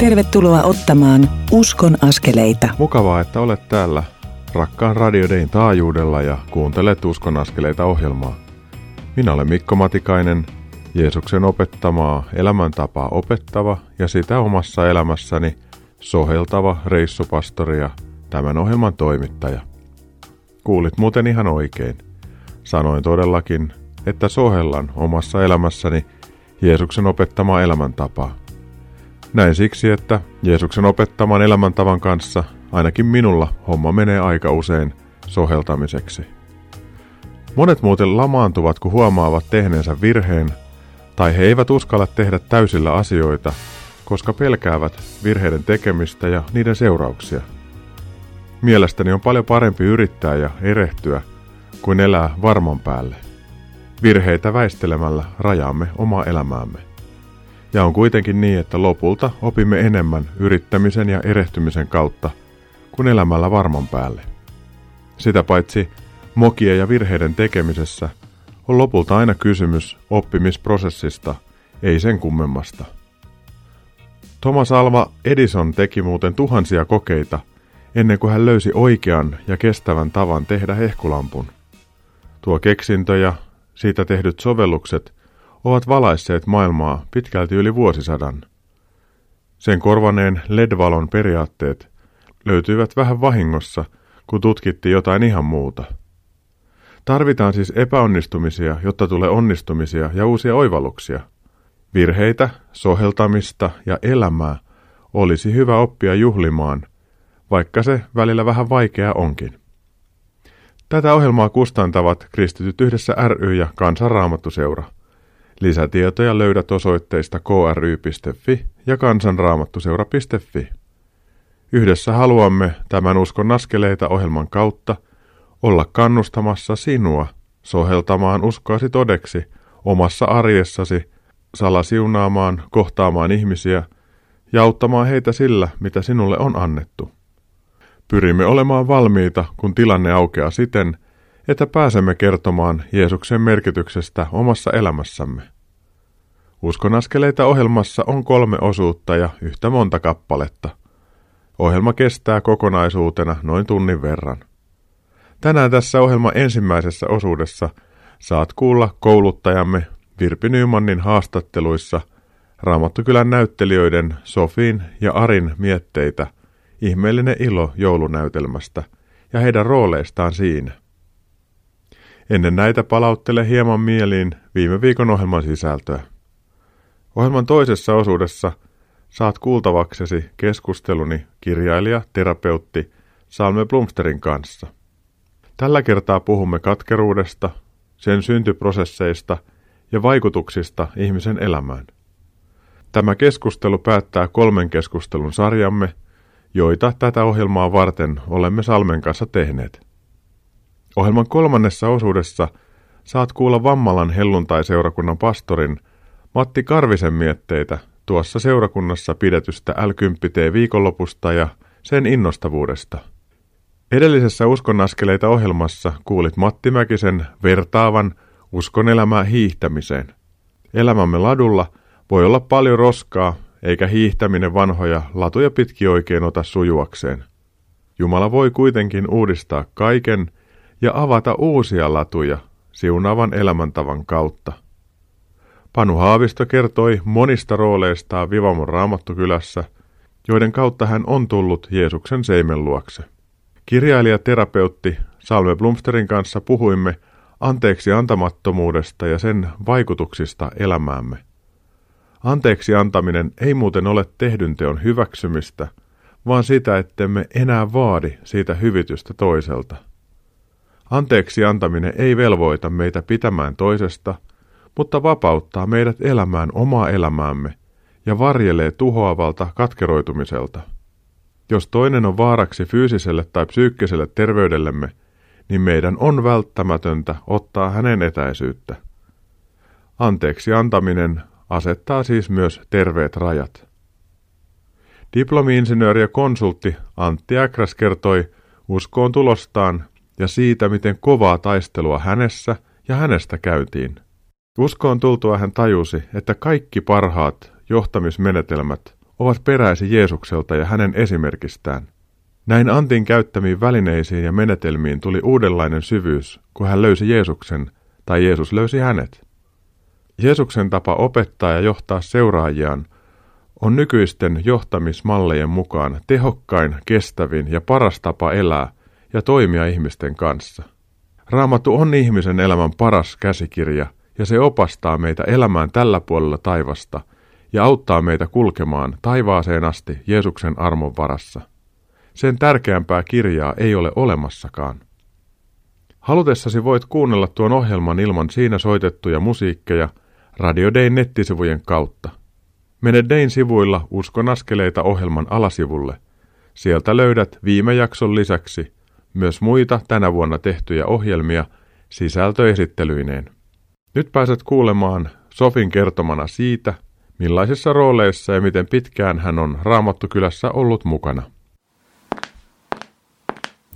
Tervetuloa ottamaan Uskon askeleita. Mukavaa, että olet täällä rakkaan Radio Dayn taajuudella ja kuuntelet Uskon askeleita ohjelmaa. Minä olen Mikko Matikainen, Jeesuksen opettamaa elämäntapaa opettava ja sitä omassa elämässäni soheltava reissupastori ja tämän ohjelman toimittaja. Kuulit muuten ihan oikein. Sanoin todellakin, että sohellan omassa elämässäni Jeesuksen opettamaa elämäntapaa. Näin siksi, että Jeesuksen opettaman elämäntavan kanssa ainakin minulla homma menee aika usein soheltamiseksi. Monet muuten lamaantuvat, kun huomaavat tehneensä virheen, tai he eivät uskalla tehdä täysillä asioita, koska pelkäävät virheiden tekemistä ja niiden seurauksia. Mielestäni on paljon parempi yrittää ja erehtyä, kuin elää varman päälle. Virheitä väistelemällä rajaamme omaa elämäämme. Ja on kuitenkin niin, että lopulta opimme enemmän yrittämisen ja erehtymisen kautta kuin elämällä varman päälle. Sitä paitsi mokien ja virheiden tekemisessä on lopulta aina kysymys oppimisprosessista, ei sen kummemmasta. Thomas Alva Edison teki muuten tuhansia kokeita ennen kuin hän löysi oikean ja kestävän tavan tehdä hehkulampun. Tuo keksintö ja siitä tehdyt sovellukset ovat valaisseet maailmaa pitkälti yli vuosisadan. Sen korvaneen LED-valon periaatteet löytyivät vähän vahingossa, kun tutkittiin jotain ihan muuta. Tarvitaan siis epäonnistumisia, jotta tulee onnistumisia ja uusia oivalluksia. Virheitä, soheltamista ja elämää olisi hyvä oppia juhlimaan, vaikka se välillä vähän vaikeaa onkin. Tätä ohjelmaa kustantavat Kristityt yhdessä ry ja Kansanraamattuseura. Lisätietoja löydät osoitteista kry.fi ja kansanraamattuseura.fi. Yhdessä haluamme tämän uskon askeleita ohjelman kautta olla kannustamassa sinua soheltamaan uskoasi todeksi omassa arjessasi, salasiunaamaan, kohtaamaan ihmisiä ja auttamaan heitä sillä, mitä sinulle on annettu. Pyrimme olemaan valmiita, kun tilanne aukeaa siten, että pääsemme kertomaan Jeesuksen merkityksestä omassa elämässämme. Uskon askeleita ohjelmassa on kolme osuutta ja yhtä monta kappaletta. Ohjelma kestää kokonaisuutena noin tunnin verran. Tänään tässä ohjelma ensimmäisessä osuudessa saat kuulla kouluttajamme Virpi Nymannin haastatteluissa Raamattukylän näyttelijöiden Sofin ja Arin mietteitä – Ihmeellinen ilo joulunäytelmästä ja heidän rooleistaan siinä. Ennen näitä palauttele hieman mieliin viime viikon ohjelman sisältöä. Ohjelman toisessa osuudessa saat kuultavaksesi keskusteluni kirjailija, terapeutti Salme Blumsterin kanssa. Tällä kertaa puhumme katkeruudesta, sen syntyprosesseista ja vaikutuksista ihmisen elämään. Tämä keskustelu päättää kolmen keskustelun sarjamme – joita tätä ohjelmaa varten olemme Salmen kanssa tehneet. Ohjelman kolmannessa osuudessa saat kuulla Vammalan helluntai-seurakunnan pastorin Matti Karvisen mietteitä tuossa seurakunnassa pidetystä l viikonlopusta ja sen innostavuudesta. Edellisessä uskonaskeleita ohjelmassa kuulit Matti Mäkisen vertaavan uskonelämää hiihtämiseen. Elämämme ladulla voi olla paljon roskaa eikä hiihtäminen vanhoja latuja pitki oikein ota sujuakseen. Jumala voi kuitenkin uudistaa kaiken ja avata uusia latuja siunaavan elämäntavan kautta. Panu Haavisto kertoi monista rooleistaan Vivamon raamattukylässä, joiden kautta hän on tullut Jeesuksen seimen luokse. Kirjailija terapeutti Salme Blumsterin kanssa puhuimme anteeksi antamattomuudesta ja sen vaikutuksista elämäämme. Anteeksi antaminen ei muuten ole tehdyn teon hyväksymistä, vaan sitä, ettemme enää vaadi siitä hyvitystä toiselta. Anteeksi antaminen ei velvoita meitä pitämään toisesta, mutta vapauttaa meidät elämään omaa elämäämme ja varjelee tuhoavalta katkeroitumiselta. Jos toinen on vaaraksi fyysiselle tai psyykkiselle terveydellemme, niin meidän on välttämätöntä ottaa hänen etäisyyttä. Anteeksi antaminen asettaa siis myös terveet rajat. Diplomi-insinööri ja konsultti Antti Äkräs kertoi uskoon tulostaan ja siitä, miten kovaa taistelua hänessä ja hänestä käytiin. Uskoon tultua hän tajusi, että kaikki parhaat johtamismenetelmät ovat peräisin Jeesukselta ja hänen esimerkistään. Näin Antin käyttämiin välineisiin ja menetelmiin tuli uudenlainen syvyys, kun hän löysi Jeesuksen tai Jeesus löysi hänet. Jeesuksen tapa opettaa ja johtaa seuraajiaan on nykyisten johtamismallejen mukaan tehokkain, kestävin ja paras tapa elää ja toimia ihmisten kanssa. Raamattu on ihmisen elämän paras käsikirja ja se opastaa meitä elämään tällä puolella taivasta ja auttaa meitä kulkemaan taivaaseen asti Jeesuksen armon varassa. Sen tärkeämpää kirjaa ei ole olemassakaan. Halutessasi voit kuunnella tuon ohjelman ilman siinä soitettuja musiikkeja Radio Dayn nettisivujen kautta. Mene Dayn sivuilla Uskon askeleita ohjelman alasivulle. Sieltä löydät viime jakson lisäksi myös muita tänä vuonna tehtyjä ohjelmia sisältöesittelyineen. Nyt pääset kuulemaan Sofin kertomana siitä, millaisissa rooleissa ja miten pitkään hän on Raamattukylässä ollut mukana.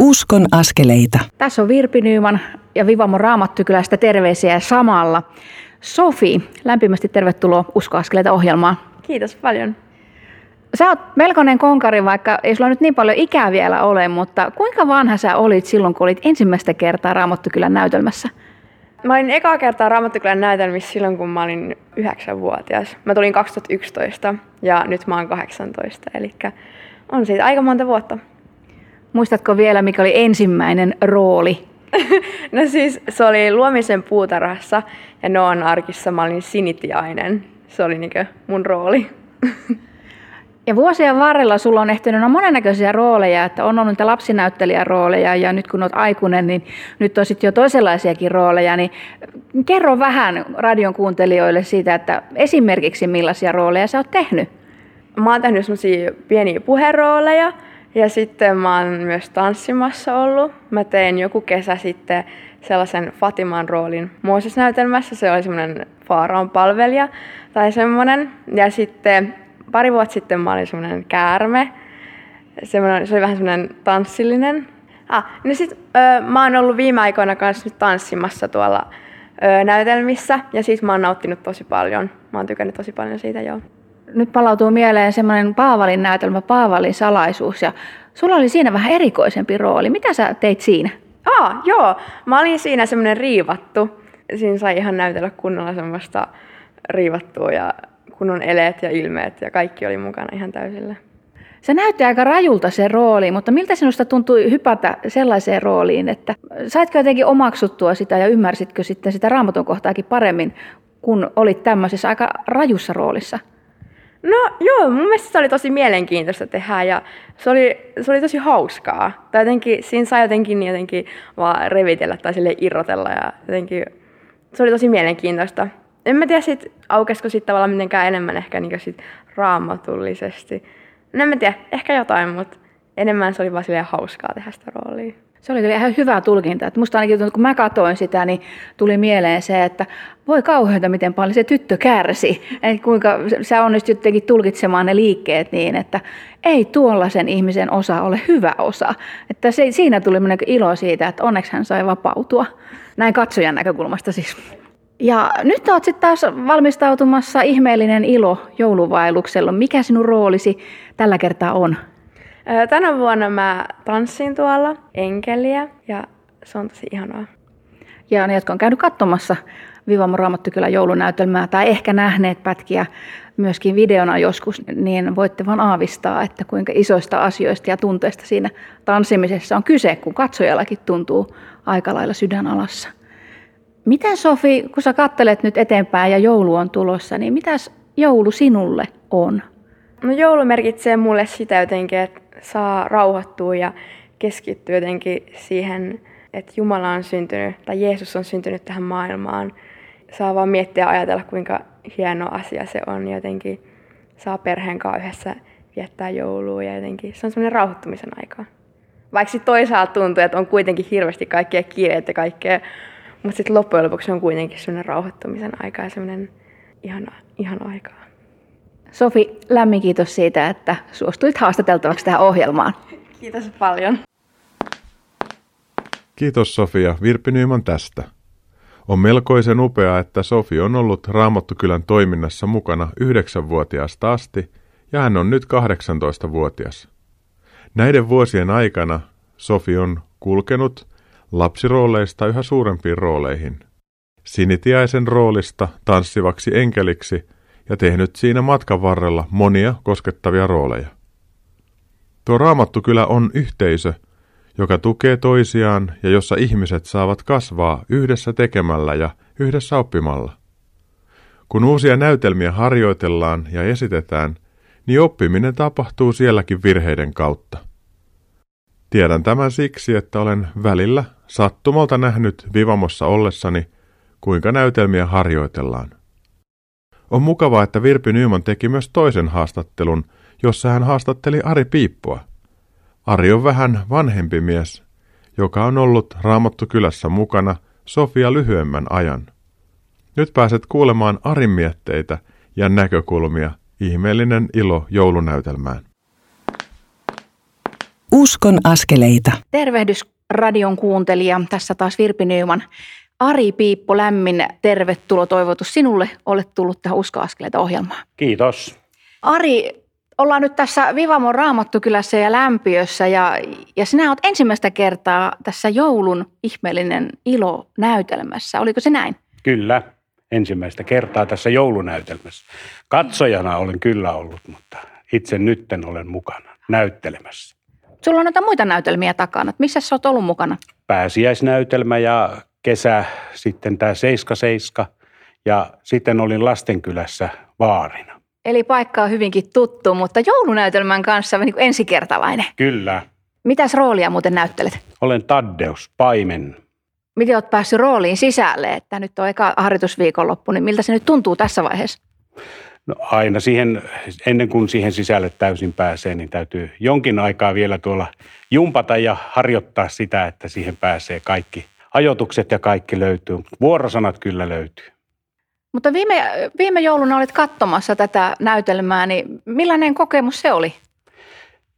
Uskon askeleita. Tässä on Virpi Nyyman ja Vivamo Raamattukylästä terveisiä samalla. Sofi, lämpimästi tervetuloa Usko askeleita ohjelmaan. Kiitos paljon. Sä oot melkoinen konkari, vaikka ei sulla nyt niin paljon ikää vielä ole, mutta kuinka vanha sä olit silloin, kun olit ensimmäistä kertaa Raamattukylän näytelmässä? Mä olin ekaa kertaa Raamattukylän näytelmissä silloin, kun mä olin 9-vuotias. Mä tulin 2011 ja nyt mä oon 18, eli on siitä aika monta vuotta. Muistatko vielä, mikä oli ensimmäinen rooli? no siis se oli Luomisen puutarhassa ja Noan arkissa mä olin sinitiainen. Se oli niinkö mun rooli. Ja vuosien varrella sulla on ehtinyt on monennäköisiä rooleja, että on ollut niitä lapsinäyttelijän rooleja ja nyt kun olet aikuinen, niin nyt on sitten jo toisenlaisiakin rooleja. Niin kerro vähän radion kuuntelijoille siitä, että esimerkiksi millaisia rooleja sä oot tehnyt. Mä oon tehnyt semmoisia pieniä puherooleja ja sitten mä oon myös tanssimassa ollut. Mä tein joku kesä sitten sellaisen Fatiman roolin Mooses-näytelmässä. Se oli semmoinen Faaraon palvelija tai semmoinen. Ja sitten pari vuotta sitten mä olin semmoinen käärme. Semmoinen, se oli vähän semmoinen tanssillinen. Ah, niin sit, ö, mä oon ollut viime aikoina kanssa nyt tanssimassa tuolla ö, näytelmissä ja siitä mä oon nauttinut tosi paljon. Mä oon tykännyt tosi paljon siitä, joo. Nyt palautuu mieleen semmoinen Paavalin näytelmä, Paavalin salaisuus ja sulla oli siinä vähän erikoisempi rooli. Mitä sä teit siinä? Ah, joo. Mä olin siinä semmoinen riivattu. Siinä sai ihan näytellä kunnolla semmoista riivattua ja kunnon eleet ja ilmeet ja kaikki oli mukana ihan täysillä. Se näytti aika rajulta se rooli, mutta miltä sinusta tuntui hypätä sellaiseen rooliin, että saitko jotenkin omaksuttua sitä ja ymmärsitkö sitten sitä raamatun kohtaakin paremmin, kun olit tämmöisessä aika rajussa roolissa? No joo, mun mielestä se oli tosi mielenkiintoista tehdä ja se oli, se oli tosi hauskaa. Tai jotenkin, siinä sai jotenkin, jotenkin vaan revitellä tai sille irrotella ja jotenkin se oli tosi mielenkiintoista en mä tiedä sit, aukesiko sitten tavallaan mitenkään enemmän ehkä niin sit raamatullisesti. No en mä tiedä, ehkä jotain, mutta enemmän se oli vaan silleen hauskaa tehdä sitä roolia. Se oli ihan hyvä tulkinta. Että musta ainakin kun mä katsoin sitä, niin tuli mieleen se, että voi kauheita, miten paljon se tyttö kärsi. Että kuinka sä onnistut jotenkin tulkitsemaan ne liikkeet niin, että ei tuollaisen ihmisen osa ole hyvä osa. Että se, siinä tuli ilo siitä, että onneksi hän sai vapautua. Näin katsojan näkökulmasta siis. Ja nyt olet sitten taas valmistautumassa ihmeellinen ilo jouluvailuksella. Mikä sinun roolisi tällä kertaa on? Tänä vuonna mä tanssin tuolla enkeliä ja se on tosi ihanaa. Ja ne, jotka on käynyt katsomassa Vivamo Raamattykylän joulunäytelmää tai ehkä nähneet pätkiä myöskin videona joskus, niin voitte vaan aavistaa, että kuinka isoista asioista ja tunteista siinä tanssimisessa on kyse, kun katsojallakin tuntuu aika lailla sydän alassa. Miten Sofi, kun sä kattelet nyt eteenpäin ja joulu on tulossa, niin mitäs joulu sinulle on? No joulu merkitsee mulle sitä jotenkin, että saa rauhoittua ja keskittyä jotenkin siihen, että Jumala on syntynyt tai Jeesus on syntynyt tähän maailmaan. Saa vaan miettiä ja ajatella, kuinka hieno asia se on. Jotenkin saa perheen kanssa yhdessä viettää joulua ja jotenkin se on semmoinen rauhoittumisen aika. Vaikka toisaalta tuntuu, että on kuitenkin hirveästi kaikkea kiireitä ja kaikkea mutta sitten loppujen lopuksi on kuitenkin sellainen rauhoittumisen aika ja sellainen ihana, ihana aika. Sofi, lämmin kiitos siitä, että suostuit haastateltavaksi tähän ohjelmaan. Kiitos paljon. Kiitos Sofia Virpi Nyman tästä. On melkoisen upea, että Sofi on ollut Raamattokylän toiminnassa mukana yhdeksänvuotiaasta asti ja hän on nyt 18-vuotias. Näiden vuosien aikana Sofi on kulkenut lapsirooleista yhä suurempiin rooleihin. Sinitiaisen roolista tanssivaksi enkeliksi ja tehnyt siinä matkan varrella monia koskettavia rooleja. Tuo raamattu kyllä on yhteisö, joka tukee toisiaan ja jossa ihmiset saavat kasvaa yhdessä tekemällä ja yhdessä oppimalla. Kun uusia näytelmiä harjoitellaan ja esitetään, niin oppiminen tapahtuu sielläkin virheiden kautta. Tiedän tämän siksi, että olen välillä sattumalta nähnyt Vivamossa ollessani, kuinka näytelmiä harjoitellaan. On mukavaa, että Virpi Nyman teki myös toisen haastattelun, jossa hän haastatteli Ari Piippua. Ari on vähän vanhempi mies, joka on ollut Raamattu kylässä mukana Sofia lyhyemmän ajan. Nyt pääset kuulemaan Arin mietteitä ja näkökulmia ihmeellinen ilo joulunäytelmään. Uskon askeleita. Tervehdys radion kuuntelija. Tässä taas Virpi Nyman. Ari Piippo, lämmin tervetuloa toivotus sinulle. Olet tullut tähän Usko askeleita ohjelmaan. Kiitos. Ari, ollaan nyt tässä Vivamon Raamattukylässä ja Lämpiössä ja, ja sinä olet ensimmäistä kertaa tässä joulun ihmeellinen ilo näytelmässä. Oliko se näin? Kyllä, ensimmäistä kertaa tässä joulunäytelmässä. Katsojana olen kyllä ollut, mutta itse nytten olen mukana näyttelemässä. Sulla on näitä muita näytelmiä takana. Missä sä oot ollut mukana? Pääsiäisnäytelmä ja kesä sitten tämä Seiska Seiska ja sitten olin Lastenkylässä vaarina. Eli paikka on hyvinkin tuttu, mutta joulunäytelmän kanssa niin kuin ensikertalainen. Kyllä, Mitäs roolia muuten näyttelet? olen Taddeus, paimen. Miten olet päässyt rooliin sisälle? Että nyt on eka harjoitusviikonloppu, niin miltä se nyt tuntuu tässä vaiheessa? No aina siihen, ennen kuin siihen sisälle täysin pääsee, niin täytyy jonkin aikaa vielä tuolla jumpata ja harjoittaa sitä, että siihen pääsee kaikki ajoitukset ja kaikki löytyy. Vuorosanat kyllä löytyy. Mutta viime, viime jouluna olit katsomassa tätä näytelmää, niin millainen kokemus se oli?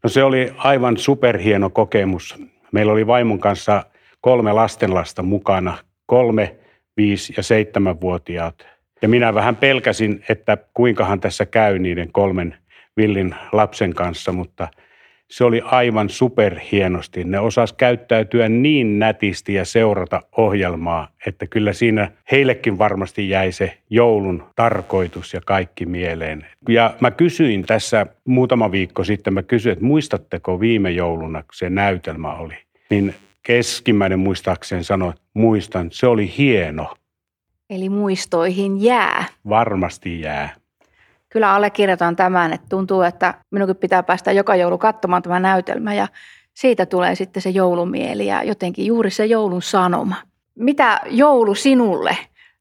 No se oli aivan superhieno kokemus. Meillä oli vaimon kanssa kolme lastenlasta mukana, kolme, viisi ja seitsemänvuotiaat. Ja minä vähän pelkäsin, että kuinkahan tässä käy niiden kolmen villin lapsen kanssa, mutta se oli aivan superhienosti. Ne osas käyttäytyä niin nätisti ja seurata ohjelmaa, että kyllä siinä heillekin varmasti jäi se joulun tarkoitus ja kaikki mieleen. Ja mä kysyin tässä muutama viikko sitten, mä kysyin, että muistatteko viime jouluna, se näytelmä oli? Niin keskimmäinen muistaakseen sanoi, että muistan, se oli hieno, Eli muistoihin jää. varmasti jää. Kyllä allekirjoitan tämän, että tuntuu, että minunkin pitää päästä joka joulu katsomaan tämä näytelmä ja siitä tulee sitten se joulumieli ja jotenkin juuri se joulun sanoma. Mitä joulu sinulle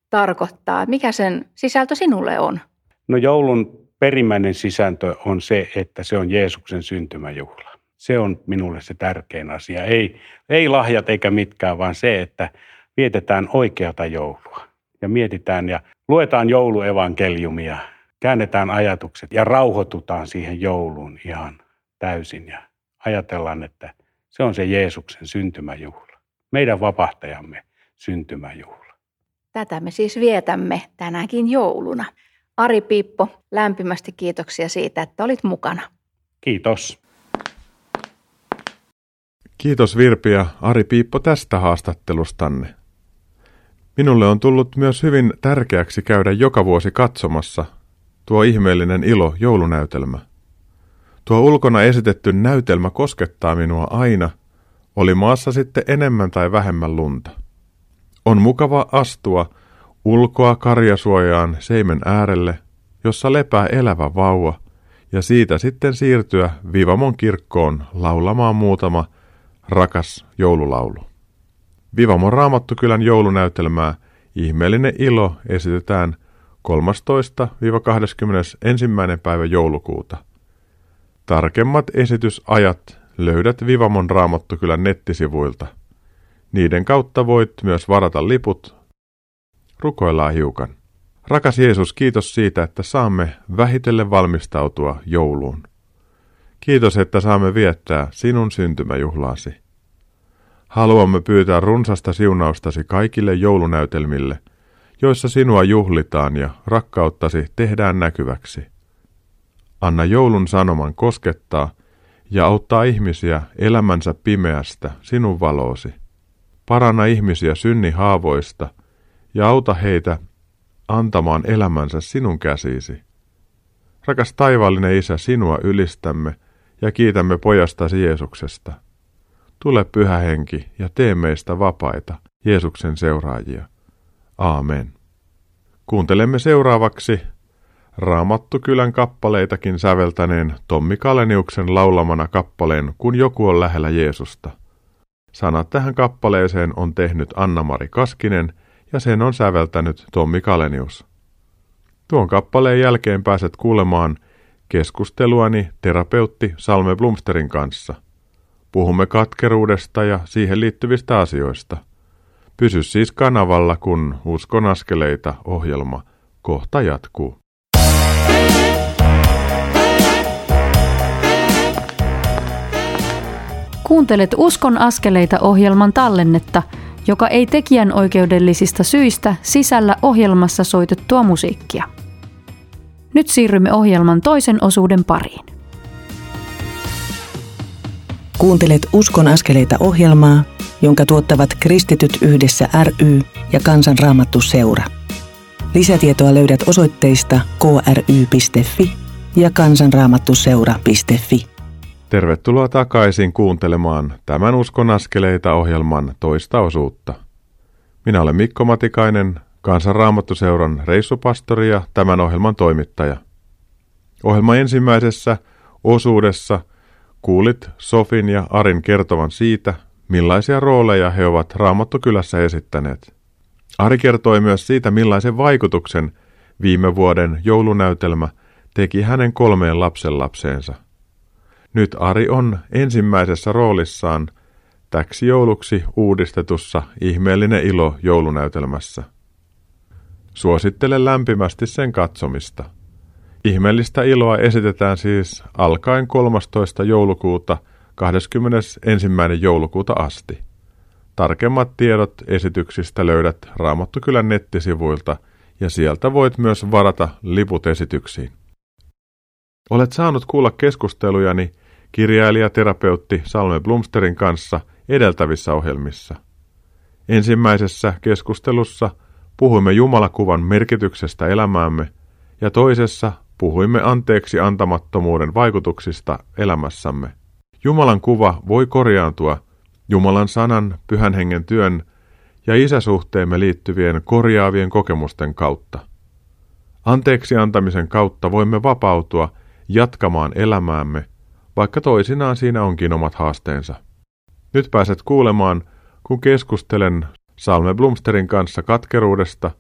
tarkoittaa? Mikä sen sisältö sinulle on? No joulun perimmäinen sisältö on se, että se on Jeesuksen syntymäjuhla. Se on minulle se tärkein asia. Ei, ei lahjat eikä mitkään, vaan se, että vietetään oikeata joulua. Ja mietitään ja luetaan jouluevankeliumia, käännetään ajatukset ja rauhoitutaan siihen jouluun ihan täysin. Ja ajatellaan, että se on se Jeesuksen syntymäjuhla. Meidän vapahtajamme syntymäjuhla. Tätä me siis vietämme tänäkin jouluna. Ari Piippo, lämpimästi kiitoksia siitä, että olit mukana. Kiitos. Kiitos Virpi ja Ari Piippo tästä haastattelustanne. Minulle on tullut myös hyvin tärkeäksi käydä joka vuosi katsomassa tuo ihmeellinen ilo joulunäytelmä. Tuo ulkona esitetty näytelmä koskettaa minua aina, oli maassa sitten enemmän tai vähemmän lunta. On mukava astua ulkoa karjasuojaan seimen äärelle, jossa lepää elävä vauva, ja siitä sitten siirtyä Vivamon kirkkoon laulamaan muutama rakas joululaulu. Vivamon Raamattukylän joulunäytelmää Ihmeellinen ilo esitetään 13-21. päivä joulukuuta. Tarkemmat esitysajat löydät Vivamon Raamattukylän nettisivuilta. Niiden kautta voit myös varata liput. Rukoillaan hiukan. Rakas Jeesus, kiitos siitä, että saamme vähitellen valmistautua jouluun. Kiitos, että saamme viettää sinun syntymäjuhlaasi. Haluamme pyytää runsasta siunaustasi kaikille joulunäytelmille, joissa sinua juhlitaan ja rakkauttasi tehdään näkyväksi. Anna joulun sanoman koskettaa ja auttaa ihmisiä elämänsä pimeästä sinun valoosi. Paranna ihmisiä synni haavoista ja auta heitä antamaan elämänsä sinun käsisi. Rakas taivaallinen Isä, sinua ylistämme ja kiitämme pojastasi Jeesuksesta. Tule pyhä henki ja tee meistä vapaita, Jeesuksen seuraajia. Aamen. Kuuntelemme seuraavaksi Raamattukylän kappaleitakin säveltäneen Tommi Kaleniuksen laulamana kappaleen Kun joku on lähellä Jeesusta. Sanat tähän kappaleeseen on tehnyt Anna-Mari Kaskinen ja sen on säveltänyt Tommi Kalenius. Tuon kappaleen jälkeen pääset kuulemaan keskusteluani terapeutti Salme Blumsterin kanssa. Puhumme katkeruudesta ja siihen liittyvistä asioista. Pysy siis kanavalla, kun Uskon askeleita ohjelma kohta jatkuu. Kuuntelet Uskon askeleita ohjelman tallennetta, joka ei tekijän oikeudellisista syistä sisällä ohjelmassa soitettua musiikkia. Nyt siirrymme ohjelman toisen osuuden pariin. Kuuntelet Uskon askeleita ohjelmaa, jonka tuottavat Kristityt yhdessä ry ja Kansanraamattu seura. Lisätietoa löydät osoitteista kry.fi ja kansanraamattuseura.fi. Tervetuloa takaisin kuuntelemaan tämän Uskon askeleita ohjelman toista osuutta. Minä olen Mikko Matikainen, Kansanraamattuseuran reissupastori ja tämän ohjelman toimittaja. Ohjelman ensimmäisessä osuudessa kuulit Sofin ja Arin kertovan siitä, millaisia rooleja he ovat Raamattokylässä esittäneet. Ari kertoi myös siitä, millaisen vaikutuksen viime vuoden joulunäytelmä teki hänen kolmeen lapsenlapseensa. Nyt Ari on ensimmäisessä roolissaan täksi jouluksi uudistetussa Ihmeellinen ilo joulunäytelmässä. Suosittelen lämpimästi sen katsomista. Ihmeellistä iloa esitetään siis alkaen 13. joulukuuta 21. joulukuuta asti. Tarkemmat tiedot esityksistä löydät Raamattukylän nettisivuilta ja sieltä voit myös varata liput esityksiin. Olet saanut kuulla keskustelujani kirjailijaterapeutti Salme Blumsterin kanssa edeltävissä ohjelmissa. Ensimmäisessä keskustelussa puhuimme Jumalakuvan merkityksestä elämäämme ja toisessa puhuimme anteeksi antamattomuuden vaikutuksista elämässämme. Jumalan kuva voi korjaantua Jumalan sanan, pyhän hengen työn ja isäsuhteemme liittyvien korjaavien kokemusten kautta. Anteeksi antamisen kautta voimme vapautua jatkamaan elämäämme, vaikka toisinaan siinä onkin omat haasteensa. Nyt pääset kuulemaan, kun keskustelen Salme Blumsterin kanssa katkeruudesta,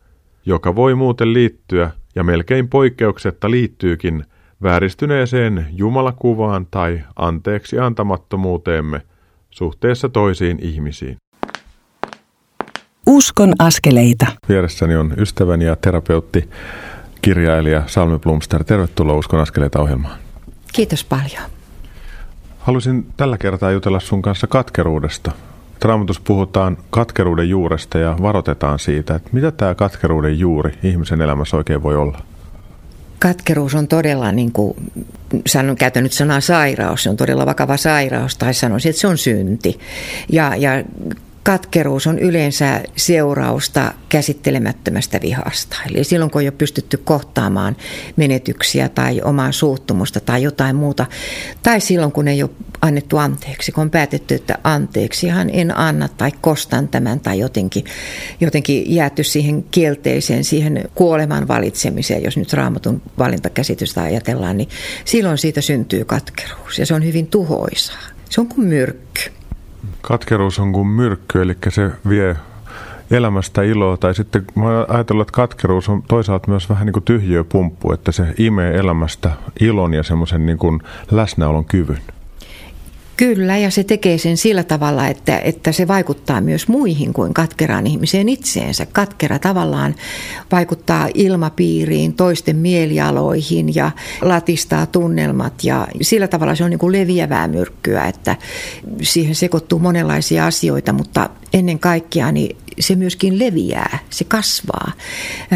joka voi muuten liittyä ja melkein poikkeuksetta liittyykin vääristyneeseen Jumalakuvaan tai anteeksi antamattomuuteemme – suhteessa toisiin ihmisiin. Uskon askeleita. Vieressäni on ystäväni ja terapeutti, kirjailija Salmi Blumster. Tervetuloa Uskon askeleita ohjelmaan. Kiitos paljon. Haluaisin tällä kertaa jutella sun kanssa katkeruudesta. Raamatus puhutaan katkeruuden juuresta ja varoitetaan siitä, että mitä tämä katkeruuden juuri ihmisen elämässä oikein voi olla katkeruus on todella, niin kuin, sanon, käytän nyt sanaa sairaus, se on todella vakava sairaus, tai sanoisin, että se on synti. Ja, ja katkeruus on yleensä seurausta käsittelemättömästä vihasta. Eli silloin, kun ei ole pystytty kohtaamaan menetyksiä tai omaa suuttumusta tai jotain muuta, tai silloin, kun ei ole annettu anteeksi, kun on päätetty, että anteeksihan en anna tai kostan tämän tai jotenkin, jotenkin jääty siihen kielteiseen, siihen kuoleman valitsemiseen, jos nyt raamatun valintakäsitystä ajatellaan, niin silloin siitä syntyy katkeruus ja se on hyvin tuhoisaa. Se on kuin myrkky. Katkeruus on kuin myrkky, eli se vie elämästä iloa. Tai sitten mä ajatellut, että katkeruus on toisaalta myös vähän niin kuin tyhjöpumppu, että se imee elämästä ilon ja semmoisen niin kuin läsnäolon kyvyn. Kyllä, ja se tekee sen sillä tavalla, että, että se vaikuttaa myös muihin kuin katkeraan ihmiseen itseensä. Katkera tavallaan vaikuttaa ilmapiiriin, toisten mielialoihin ja latistaa tunnelmat ja sillä tavalla se on niin kuin leviävää myrkkyä, että siihen sekoittuu monenlaisia asioita, mutta ennen kaikkea, niin se myöskin leviää, se kasvaa.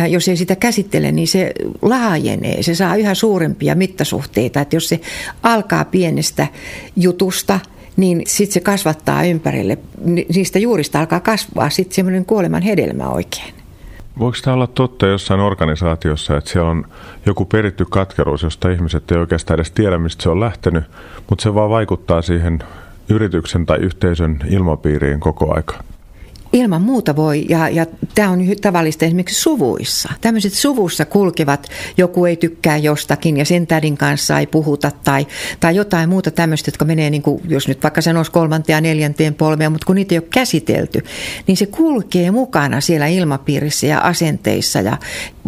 Jos ei sitä käsittele, niin se laajenee, se saa yhä suurempia mittasuhteita. Että jos se alkaa pienestä jutusta, niin sitten se kasvattaa ympärille. Niistä juurista alkaa kasvaa sitten semmoinen kuoleman hedelmä oikein. Voiko tämä olla totta jossain organisaatiossa, että siellä on joku peritty katkeruus, josta ihmiset ei oikeastaan edes tiedä, mistä se on lähtenyt, mutta se vaan vaikuttaa siihen yrityksen tai yhteisön ilmapiiriin koko aika? Ilman muuta voi, ja, ja tämä on tavallista esimerkiksi suvuissa. Tämmöiset suvussa kulkevat, joku ei tykkää jostakin ja sen tädin kanssa ei puhuta tai, tai jotain muuta tämmöistä, jotka menee, niin kuin, jos nyt vaikka sanoisi kolmanteen ja neljänteen polveen, mutta kun niitä ei ole käsitelty, niin se kulkee mukana siellä ilmapiirissä ja asenteissa ja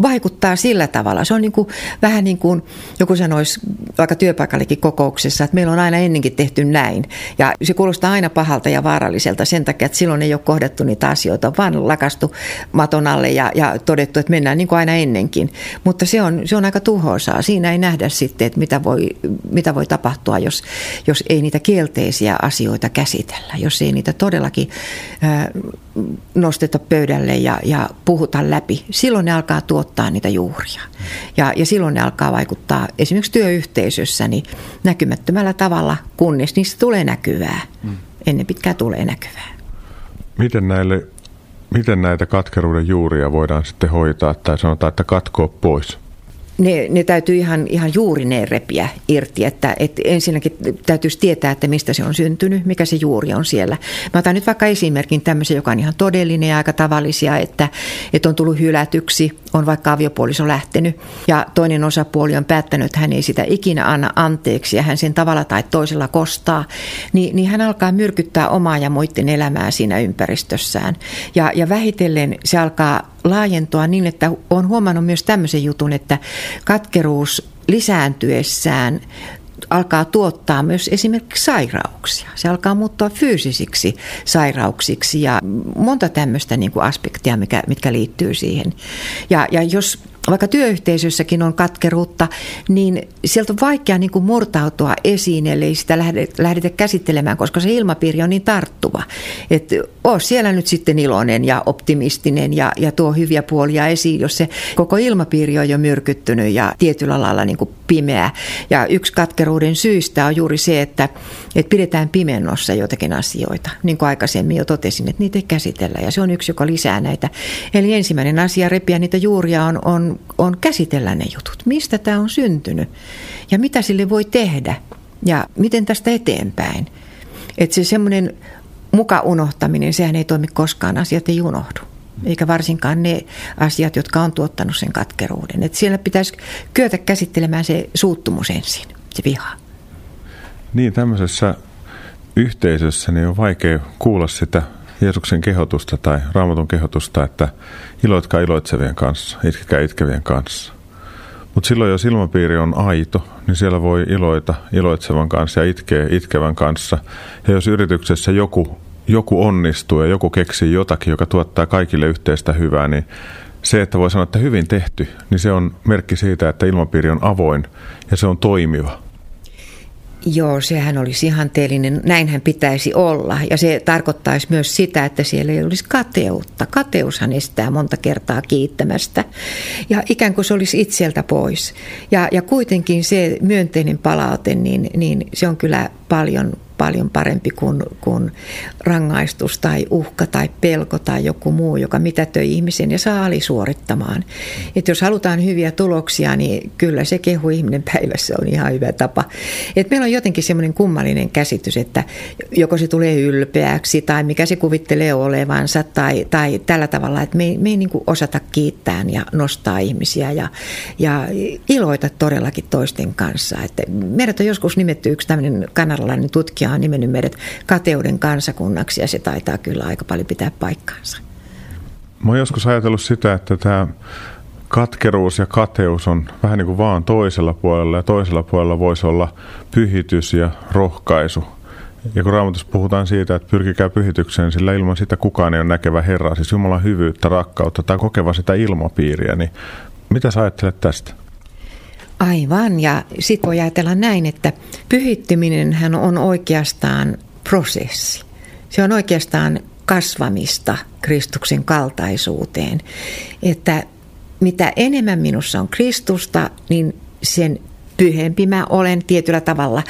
vaikuttaa sillä tavalla. Se on niin kuin, vähän niin kuin joku sanoisi vaikka työpaikallekin kokouksessa, että meillä on aina ennenkin tehty näin. Ja se kuulostaa aina pahalta ja vaaralliselta sen takia, että silloin ei ole kohdattu niitä asioita, vaan lakastu maton alle ja, ja todettu, että mennään niin kuin aina ennenkin. Mutta se on, se on aika tuhoisaa. Siinä ei nähdä sitten, että mitä voi, mitä voi tapahtua, jos, jos ei niitä kielteisiä asioita käsitellä, jos ei niitä todellakin nosteta pöydälle ja, ja puhuta läpi. Silloin ne alkaa tuottaa niitä juuria. Ja, ja silloin ne alkaa vaikuttaa esimerkiksi työyhteisössä niin näkymättömällä tavalla, kunnes niistä tulee näkyvää. Mm. Ennen pitkää tulee näkyvää. Miten, näille, miten näitä katkeruuden juuria voidaan sitten hoitaa tai sanotaan, että katkoa pois? ne, ne täytyy ihan, ihan juuri ne repiä irti, että, että ensinnäkin täytyisi tietää, että mistä se on syntynyt, mikä se juuri on siellä. Mä otan nyt vaikka esimerkin tämmöisen, joka on ihan todellinen ja aika tavallisia, että, että on tullut hylätyksi, on vaikka aviopuoliso lähtenyt ja toinen osapuoli on päättänyt, että hän ei sitä ikinä anna anteeksi ja hän sen tavalla tai toisella kostaa, niin, niin hän alkaa myrkyttää omaa ja muiden elämää siinä ympäristössään. Ja, ja vähitellen se alkaa laajentua niin, että olen huomannut myös tämmöisen jutun, että katkeruus lisääntyessään alkaa tuottaa myös esimerkiksi sairauksia. Se alkaa muuttua fyysisiksi sairauksiksi ja monta tämmöistä niin kuin aspektia, mikä, mitkä liittyy siihen. Ja, ja jos vaikka työyhteisössäkin on katkeruutta, niin sieltä on vaikea niin kuin murtautua esiin, ellei sitä lähdetä käsittelemään, koska se ilmapiiri on niin tarttuva. Että oo siellä nyt sitten iloinen ja optimistinen ja, ja tuo hyviä puolia esiin, jos se koko ilmapiiri on jo myrkyttynyt ja tietyllä lailla niin kuin pimeä. Ja yksi katkeruuden syistä on juuri se, että, että pidetään pimennossa jotakin asioita. Niin kuin aikaisemmin jo totesin, että niitä ei käsitellä ja se on yksi, joka lisää näitä. Eli ensimmäinen asia repiä niitä juuria on, on, käsitellä ne jutut. Mistä tämä on syntynyt ja mitä sille voi tehdä ja miten tästä eteenpäin. Että se semmoinen muka unohtaminen, sehän ei toimi koskaan, asiat ei unohdu eikä varsinkaan ne asiat, jotka on tuottanut sen katkeruuden. Et siellä pitäisi kyetä käsittelemään se suuttumus ensin, se viha. Niin, tämmöisessä yhteisössä niin on vaikea kuulla sitä Jeesuksen kehotusta tai raamatun kehotusta, että iloitkaa iloitsevien kanssa, itkekää itkevien kanssa. Mutta silloin jos ilmapiiri on aito, niin siellä voi iloita iloitsevan kanssa ja itkeä itkevän kanssa. Ja jos yrityksessä joku joku onnistuu ja joku keksii jotakin, joka tuottaa kaikille yhteistä hyvää, niin se, että voi sanoa, että hyvin tehty, niin se on merkki siitä, että ilmapiiri on avoin ja se on toimiva. Joo, sehän olisi ihanteellinen, näinhän pitäisi olla. Ja se tarkoittaisi myös sitä, että siellä ei olisi kateutta. Kateushan estää monta kertaa kiittämästä. Ja ikään kuin se olisi itseltä pois. Ja, ja kuitenkin se myönteinen palaute, niin, niin se on kyllä paljon paljon parempi kuin, kuin rangaistus tai uhka tai pelko tai joku muu, joka mitätöi ihmisen ja saa alisuorittamaan. Et jos halutaan hyviä tuloksia, niin kyllä se kehu ihminen päivässä on ihan hyvä tapa. Et meillä on jotenkin semmoinen kummallinen käsitys, että joko se tulee ylpeäksi tai mikä se kuvittelee olevansa tai, tai tällä tavalla, että me ei, me ei niin osata kiittää ja nostaa ihmisiä ja, ja iloita todellakin toisten kanssa. Että meidät on joskus nimetty yksi tämmöinen kanadalainen tutkija on nimennyt meidät kateuden kansakunnaksi ja se taitaa kyllä aika paljon pitää paikkaansa. Mä oon joskus ajatellut sitä, että tämä katkeruus ja kateus on vähän niin kuin vaan toisella puolella ja toisella puolella voisi olla pyhitys ja rohkaisu. Ja kun Raamatussa puhutaan siitä, että pyrkikää pyhitykseen, sillä ilman sitä kukaan ei ole näkevä Herraa, siis Jumalan hyvyyttä, rakkautta tai kokeva sitä ilmapiiriä, niin mitä sä ajattelet tästä? Aivan, ja sitten voi ajatella näin, että pyhittyminen on oikeastaan prosessi. Se on oikeastaan kasvamista Kristuksen kaltaisuuteen. Että mitä enemmän minussa on Kristusta, niin sen pyhempi mä olen tietyllä tavalla.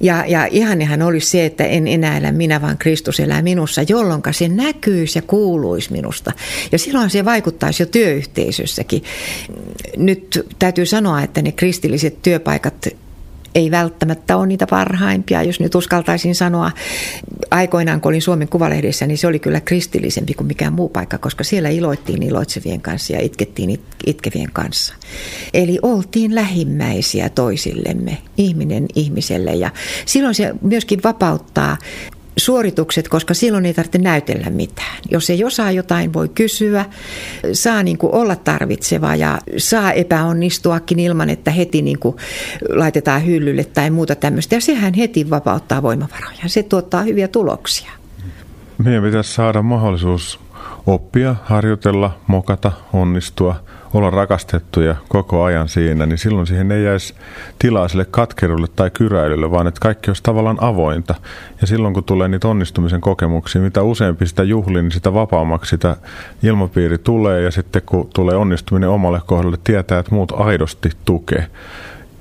Ja, ja ihannehan olisi se, että en enää elä minä, vaan Kristus elää minussa, jolloin se näkyisi ja kuuluisi minusta. Ja silloin se vaikuttaisi jo työyhteisössäkin. Nyt täytyy sanoa, että ne kristilliset työpaikat ei välttämättä ole niitä parhaimpia, jos nyt uskaltaisin sanoa. Aikoinaan, kun olin Suomen Kuvalehdessä, niin se oli kyllä kristillisempi kuin mikään muu paikka, koska siellä iloittiin iloitsevien kanssa ja itkettiin itkevien kanssa. Eli oltiin lähimmäisiä toisillemme, ihminen ihmiselle ja silloin se myöskin vapauttaa suoritukset, koska silloin ei tarvitse näytellä mitään. Jos ei osaa jotain, voi kysyä, saa niin kuin olla tarvitseva ja saa epäonnistuakin ilman, että heti niin kuin laitetaan hyllylle tai muuta tämmöistä. Ja sehän heti vapauttaa voimavaroja. Se tuottaa hyviä tuloksia. Meidän pitäisi saada mahdollisuus oppia, harjoitella, mokata, onnistua – olla rakastettuja koko ajan siinä, niin silloin siihen ei jäisi tilaa sille katkerulle tai kyräilylle, vaan että kaikki olisi tavallaan avointa. Ja silloin kun tulee niitä onnistumisen kokemuksia, mitä useampi sitä juhlii, niin sitä vapaammaksi sitä ilmapiiri tulee. Ja sitten kun tulee onnistuminen omalle kohdalle, tietää, että muut aidosti tukee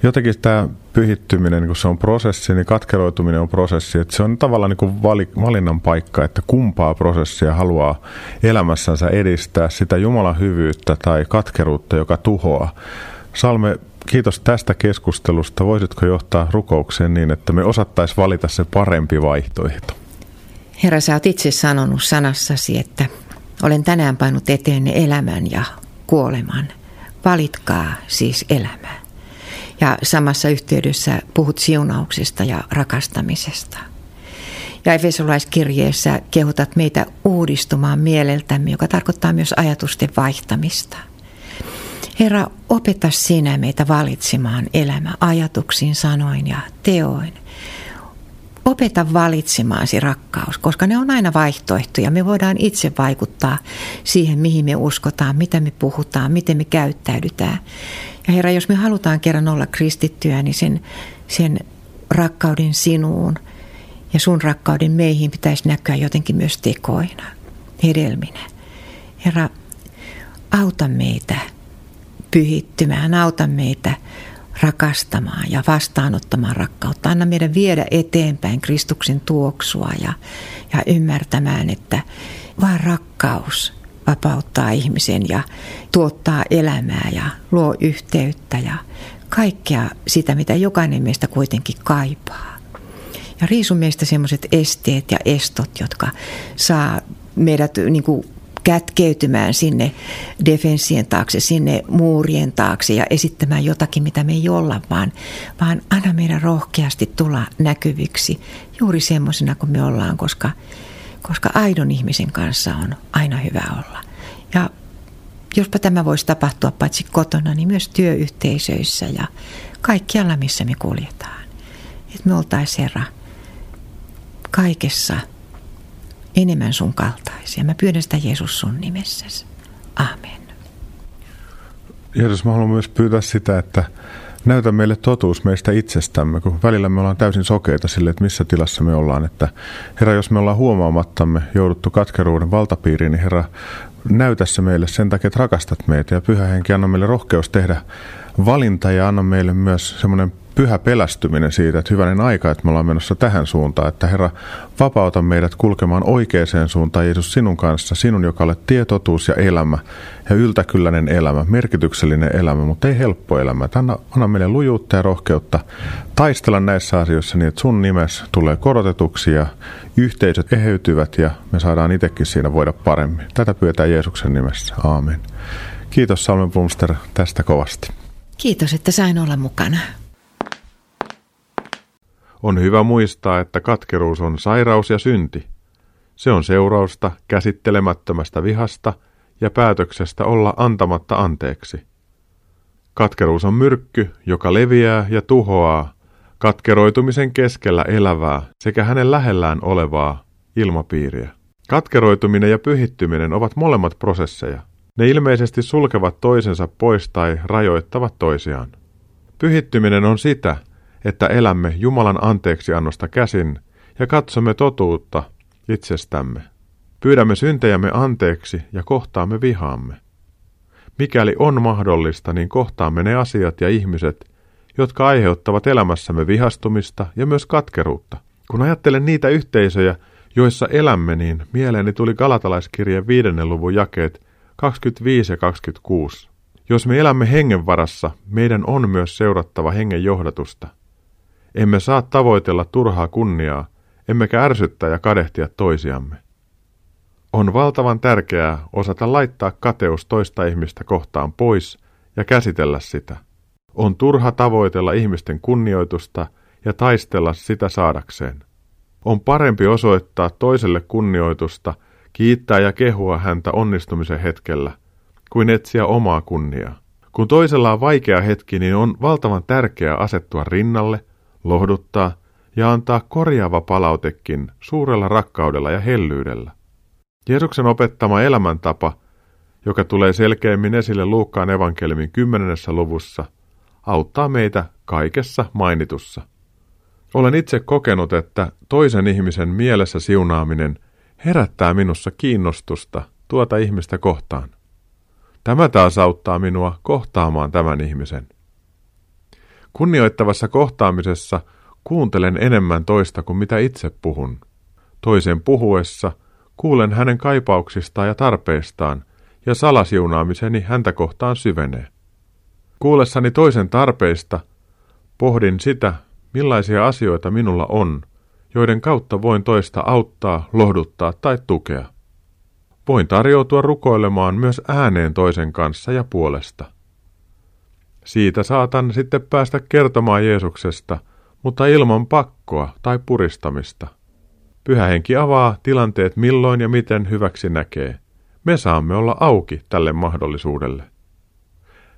jotenkin tämä pyhittyminen, kun se on prosessi, niin katkeroituminen on prosessi. Että se on tavallaan niin kuin valinnan paikka, että kumpaa prosessia haluaa elämässänsä edistää, sitä Jumalan hyvyyttä tai katkeruutta, joka tuhoaa. Salme, kiitos tästä keskustelusta. Voisitko johtaa rukoukseen niin, että me osattaisiin valita se parempi vaihtoehto? Herra, sä oot itse sanonut sanassasi, että olen tänään painut eteen elämän ja kuoleman. Valitkaa siis elämää ja samassa yhteydessä puhut siunauksesta ja rakastamisesta. Ja Efesolaiskirjeessä kehotat meitä uudistumaan mieleltämme, joka tarkoittaa myös ajatusten vaihtamista. Herra, opeta sinä meitä valitsemaan elämä ajatuksin, sanoin ja teoin. Opeta valitsemaasi rakkaus, koska ne on aina vaihtoehtoja. Me voidaan itse vaikuttaa siihen, mihin me uskotaan, mitä me puhutaan, miten me käyttäydytään. Ja Herra, jos me halutaan kerran olla kristittyä, niin sen, sen rakkauden sinuun ja sun rakkauden meihin pitäisi näkyä jotenkin myös tekoina, hedelminä. Herra, auta meitä pyhittymään, auta meitä rakastamaan ja vastaanottamaan rakkautta. Anna meidän viedä eteenpäin Kristuksen tuoksua ja, ja ymmärtämään, että vaan rakkaus vapauttaa ihmisen ja tuottaa elämää ja luo yhteyttä ja kaikkea sitä, mitä jokainen meistä kuitenkin kaipaa. Ja riisu meistä semmoiset esteet ja estot, jotka saa meidät niin kuin kätkeytymään sinne defenssien taakse, sinne muurien taakse ja esittämään jotakin, mitä me ei olla, vaan, vaan anna meidän rohkeasti tulla näkyviksi juuri semmoisena kuin me ollaan, koska, koska aidon ihmisen kanssa on aina hyvä olla. Ja jospa tämä voisi tapahtua paitsi kotona, niin myös työyhteisöissä ja kaikkialla, missä me kuljetaan. Että me oltaisiin Herra kaikessa – enemmän sun kaltaisia. Mä pyydän sitä Jeesus sun nimessäsi. Amen. Jeesus, mä haluan myös pyytää sitä, että näytä meille totuus meistä itsestämme, kun välillä me ollaan täysin sokeita sille, että missä tilassa me ollaan. Että Herra, jos me ollaan huomaamattamme jouduttu katkeruuden valtapiiriin, niin Herra, näytä se meille sen takia, että rakastat meitä ja Pyhä Henki anna meille rohkeus tehdä valinta ja anna meille myös semmoinen pyhä pelästyminen siitä, että hyvänen aika, että me ollaan menossa tähän suuntaan, että Herra, vapauta meidät kulkemaan oikeaan suuntaan, Jeesus, sinun kanssa, sinun, joka olet tietotuus ja elämä ja yltäkylläinen elämä, merkityksellinen elämä, mutta ei helppo elämä. Anna, anna meille lujuutta ja rohkeutta taistella näissä asioissa niin, että sun nimes tulee korotetuksi ja yhteisöt eheytyvät ja me saadaan itsekin siinä voida paremmin. Tätä pyydetään Jeesuksen nimessä. Aamen. Kiitos Salmen Pumster tästä kovasti. Kiitos, että sain olla mukana. On hyvä muistaa, että katkeruus on sairaus ja synti. Se on seurausta käsittelemättömästä vihasta ja päätöksestä olla antamatta anteeksi. Katkeruus on myrkky, joka leviää ja tuhoaa katkeroitumisen keskellä elävää sekä hänen lähellään olevaa ilmapiiriä. Katkeroituminen ja pyhittyminen ovat molemmat prosesseja. Ne ilmeisesti sulkevat toisensa pois tai rajoittavat toisiaan. Pyhittyminen on sitä, että elämme Jumalan anteeksiannosta käsin ja katsomme totuutta itsestämme. Pyydämme syntejämme anteeksi ja kohtaamme vihaamme. Mikäli on mahdollista, niin kohtaamme ne asiat ja ihmiset, jotka aiheuttavat elämässämme vihastumista ja myös katkeruutta. Kun ajattelen niitä yhteisöjä, joissa elämme, niin mieleeni tuli Galatalaiskirjeen viidennen luvun jakeet 25 ja 26. Jos me elämme hengen varassa, meidän on myös seurattava hengen johdatusta. Emme saa tavoitella turhaa kunniaa, emmekä ärsyttää ja kadehtia toisiamme. On valtavan tärkeää osata laittaa kateus toista ihmistä kohtaan pois ja käsitellä sitä. On turha tavoitella ihmisten kunnioitusta ja taistella sitä saadakseen. On parempi osoittaa toiselle kunnioitusta, kiittää ja kehua häntä onnistumisen hetkellä, kuin etsiä omaa kunniaa. Kun toisella on vaikea hetki, niin on valtavan tärkeää asettua rinnalle, lohduttaa ja antaa korjaava palautekin suurella rakkaudella ja hellyydellä. Jeesuksen opettama elämäntapa, joka tulee selkeämmin esille Luukkaan evankeliumin kymmenennessä luvussa, auttaa meitä kaikessa mainitussa. Olen itse kokenut, että toisen ihmisen mielessä siunaaminen herättää minussa kiinnostusta tuota ihmistä kohtaan. Tämä taas auttaa minua kohtaamaan tämän ihmisen. Kunnioittavassa kohtaamisessa kuuntelen enemmän toista kuin mitä itse puhun. Toisen puhuessa kuulen hänen kaipauksistaan ja tarpeistaan, ja salasiunaamiseni häntä kohtaan syvenee. Kuullessani toisen tarpeista pohdin sitä, millaisia asioita minulla on, joiden kautta voin toista auttaa, lohduttaa tai tukea. Voin tarjoutua rukoilemaan myös ääneen toisen kanssa ja puolesta. Siitä saatan sitten päästä kertomaan Jeesuksesta, mutta ilman pakkoa tai puristamista. Pyhä henki avaa tilanteet milloin ja miten hyväksi näkee. Me saamme olla auki tälle mahdollisuudelle.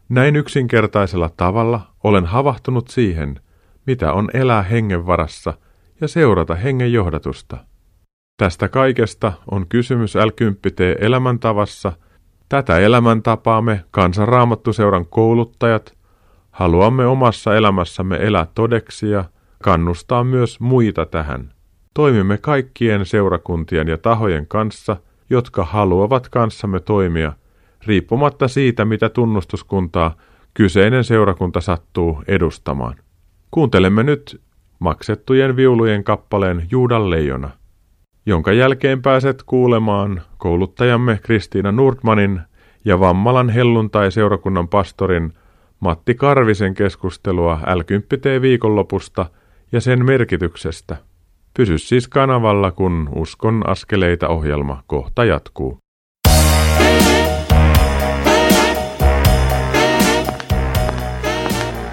Näin yksinkertaisella tavalla olen havahtunut siihen, mitä on elää hengen varassa ja seurata hengen johdatusta. Tästä kaikesta on kysymys l elämäntavassa. Tätä elämäntapaa me kansanraamattuseuran kouluttajat haluamme omassa elämässämme elää todeksi ja kannustaa myös muita tähän. Toimimme kaikkien seurakuntien ja tahojen kanssa, jotka haluavat kanssamme toimia, riippumatta siitä, mitä tunnustuskuntaa kyseinen seurakunta sattuu edustamaan. Kuuntelemme nyt maksettujen viulujen kappaleen Juudan leijona, jonka jälkeen pääset kuulemaan kouluttajamme Kristiina Nordmanin ja Vammalan helluntai-seurakunnan pastorin Matti Karvisen keskustelua l viikonlopusta ja sen merkityksestä. Pysy siis kanavalla, kun Uskon askeleita ohjelma kohta jatkuu.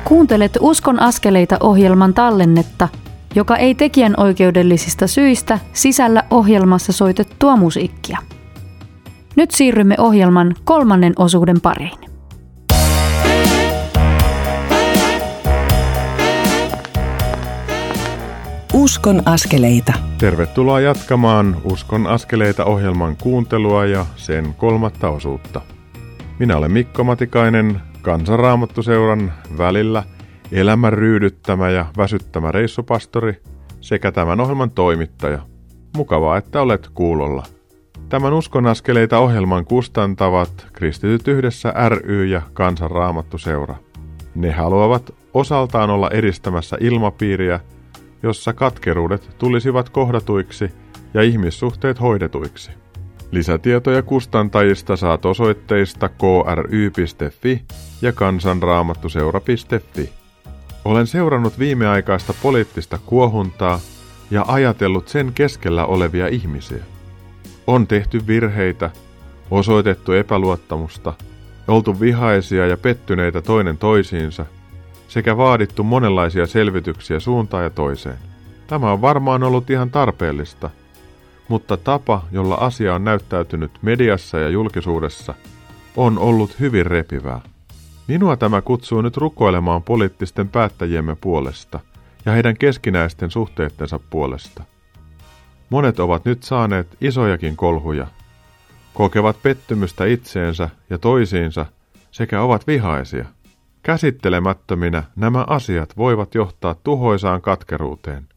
Kuuntelet Uskon askeleita ohjelman tallennetta, joka ei tekijän oikeudellisista syistä sisällä ohjelmassa soitettua musiikkia. Nyt siirrymme ohjelman kolmannen osuuden pariin. Uskon askeleita. Tervetuloa jatkamaan Uskon askeleita ohjelman kuuntelua ja sen kolmatta osuutta. Minä olen Mikko Matikainen, Kansanraamattuseuran välillä elämän ryydyttämä ja väsyttämä reissupastori sekä tämän ohjelman toimittaja. Mukavaa, että olet kuulolla. Tämän Uskon askeleita ohjelman kustantavat Kristityt yhdessä ry ja Kansanraamattuseura. Ne haluavat osaltaan olla edistämässä ilmapiiriä, jossa katkeruudet tulisivat kohdatuiksi ja ihmissuhteet hoidetuiksi. Lisätietoja kustantajista saat osoitteista kry.fi ja kansanraamattuseura.fi. Olen seurannut viimeaikaista poliittista kuohuntaa ja ajatellut sen keskellä olevia ihmisiä. On tehty virheitä, osoitettu epäluottamusta, oltu vihaisia ja pettyneitä toinen toisiinsa sekä vaadittu monenlaisia selvityksiä suuntaan ja toiseen. Tämä on varmaan ollut ihan tarpeellista – mutta tapa, jolla asia on näyttäytynyt mediassa ja julkisuudessa, on ollut hyvin repivää. Minua tämä kutsuu nyt rukoilemaan poliittisten päättäjiemme puolesta ja heidän keskinäisten suhteittensa puolesta. Monet ovat nyt saaneet isojakin kolhuja, kokevat pettymystä itseensä ja toisiinsa sekä ovat vihaisia. Käsittelemättöminä nämä asiat voivat johtaa tuhoisaan katkeruuteen.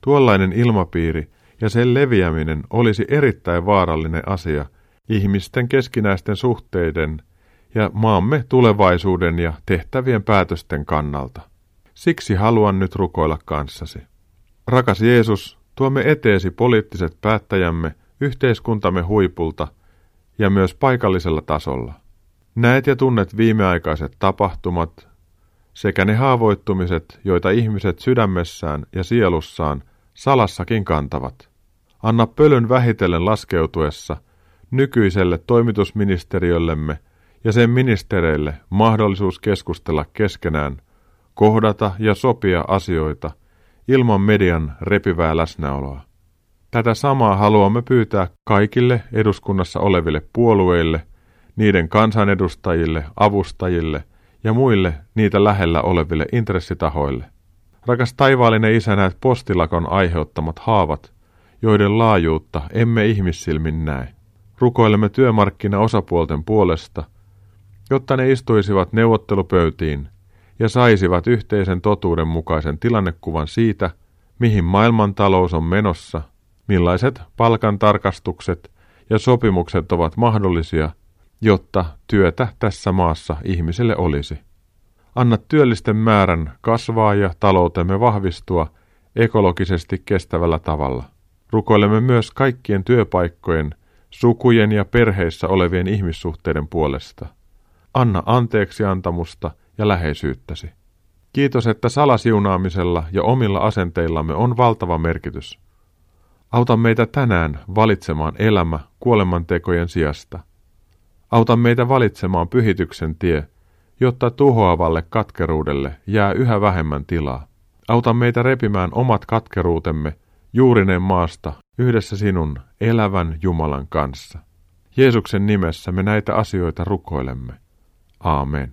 Tuollainen ilmapiiri ja sen leviäminen olisi erittäin vaarallinen asia ihmisten keskinäisten suhteiden ja maamme tulevaisuuden ja tehtävien päätösten kannalta. Siksi haluan nyt rukoilla kanssasi. Rakas Jeesus, tuomme eteesi poliittiset päättäjämme yhteiskuntamme huipulta ja myös paikallisella tasolla. Näet ja tunnet viimeaikaiset tapahtumat sekä ne haavoittumiset, joita ihmiset sydämessään ja sielussaan salassakin kantavat. Anna pölyn vähitellen laskeutuessa nykyiselle toimitusministeriöllemme ja sen ministereille mahdollisuus keskustella keskenään, kohdata ja sopia asioita ilman median repivää läsnäoloa. Tätä samaa haluamme pyytää kaikille eduskunnassa oleville puolueille, niiden kansanedustajille, avustajille ja muille niitä lähellä oleville intressitahoille. Rakas taivaallinen Isä, näet postilakon aiheuttamat haavat, joiden laajuutta emme ihmissilmin näe. Rukoilemme työmarkkinaosapuolten puolesta, jotta ne istuisivat neuvottelupöytiin ja saisivat yhteisen totuuden mukaisen tilannekuvan siitä, mihin maailmantalous on menossa, millaiset palkantarkastukset ja sopimukset ovat mahdollisia, jotta työtä tässä maassa ihmisille olisi. Anna työllisten määrän kasvaa ja taloutemme vahvistua ekologisesti kestävällä tavalla. Rukoilemme myös kaikkien työpaikkojen, sukujen ja perheissä olevien ihmissuhteiden puolesta. Anna anteeksi antamusta ja läheisyyttäsi. Kiitos, että salasiunaamisella ja omilla asenteillamme on valtava merkitys. Auta meitä tänään valitsemaan elämä kuolemantekojen sijasta. Auta meitä valitsemaan pyhityksen tie, jotta tuhoavalle katkeruudelle jää yhä vähemmän tilaa. Auta meitä repimään omat katkeruutemme juurineen maasta yhdessä sinun elävän Jumalan kanssa. Jeesuksen nimessä me näitä asioita rukoilemme. Aamen.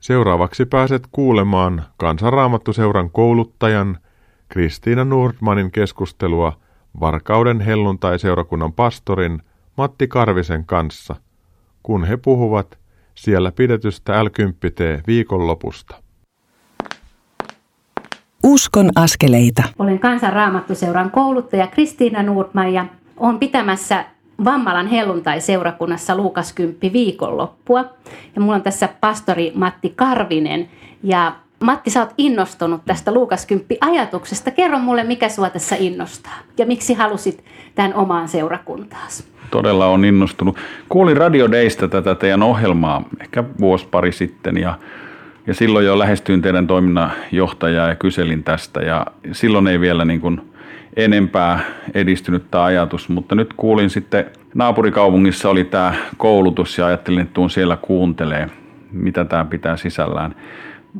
Seuraavaksi pääset kuulemaan Kansanraamattuseuran kouluttajan Kristiina Nordmanin keskustelua Varkauden helluntai-seurakunnan pastorin Matti Karvisen kanssa, kun he puhuvat siellä pidetystä l viikonlopusta. Uskon askeleita. Olen Kansanraamattuseuran kouluttaja Kristiina Nordman ja olen pitämässä Vammalan helluntai-seurakunnassa Luukas 10 viikonloppua. Ja mulla on tässä pastori Matti Karvinen. Ja Matti, sä oot innostunut tästä Luukas 10 ajatuksesta. Kerro mulle, mikä sua tässä innostaa ja miksi halusit tämän omaan seurakuntaasi? Todella on innostunut. Kuulin Radio Daystä tätä teidän ohjelmaa ehkä vuosi pari sitten ja, ja silloin jo lähestyin teidän toiminnanjohtajaa ja kyselin tästä ja silloin ei vielä niin kuin enempää edistynyt tämä ajatus, mutta nyt kuulin sitten naapurikaupungissa oli tämä koulutus ja ajattelin, että tuun siellä kuuntelee, mitä tämä pitää sisällään.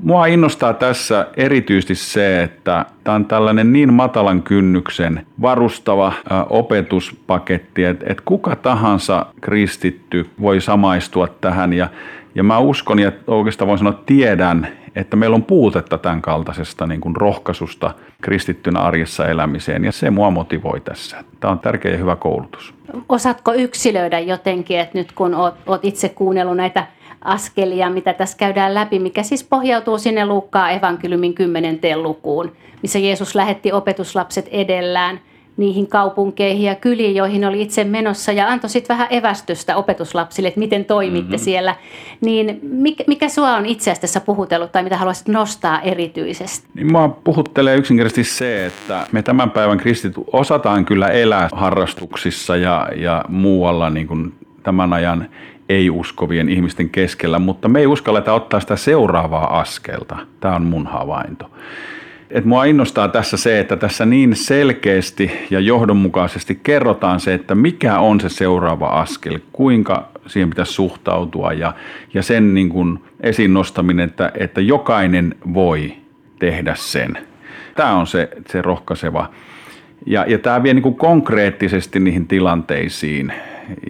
Mua innostaa tässä erityisesti se, että tämä on tällainen niin matalan kynnyksen varustava opetuspaketti, että, kuka tahansa kristitty voi samaistua tähän ja, ja mä uskon ja oikeastaan voin sanoa tiedän, että meillä on puutetta tämän kaltaisesta niin kuin rohkaisusta kristittynä arjessa elämiseen ja se mua motivoi tässä. Tämä on tärkeä ja hyvä koulutus. Osaatko yksilöidä jotenkin, että nyt kun olet, olet itse kuunnellut näitä askelia, mitä tässä käydään läpi, mikä siis pohjautuu sinne Luukkaa evankeliumin kymmenenteen lukuun, missä Jeesus lähetti opetuslapset edellään niihin kaupunkeihin ja kyliin, joihin oli itse menossa ja antoi sitten vähän evästystä opetuslapsille, että miten toimitte mm-hmm. siellä. Niin mikä, mikä sua on itse asiassa puhutellut tai mitä haluaisit nostaa erityisesti? Niin mua puhuttelee yksinkertaisesti se, että me tämän päivän kristit osataan kyllä elää harrastuksissa ja, ja muualla niin kuin tämän ajan ei-uskovien ihmisten keskellä, mutta me ei uskalleta ottaa sitä seuraavaa askelta. Tämä on mun havainto. Et mua innostaa tässä se, että tässä niin selkeästi ja johdonmukaisesti kerrotaan se, että mikä on se seuraava askel, kuinka siihen pitäisi suhtautua ja, ja sen niin kuin esiin nostaminen, että, että jokainen voi tehdä sen. Tämä on se, se rohkaiseva. Ja, ja tämä vie niin kuin konkreettisesti niihin tilanteisiin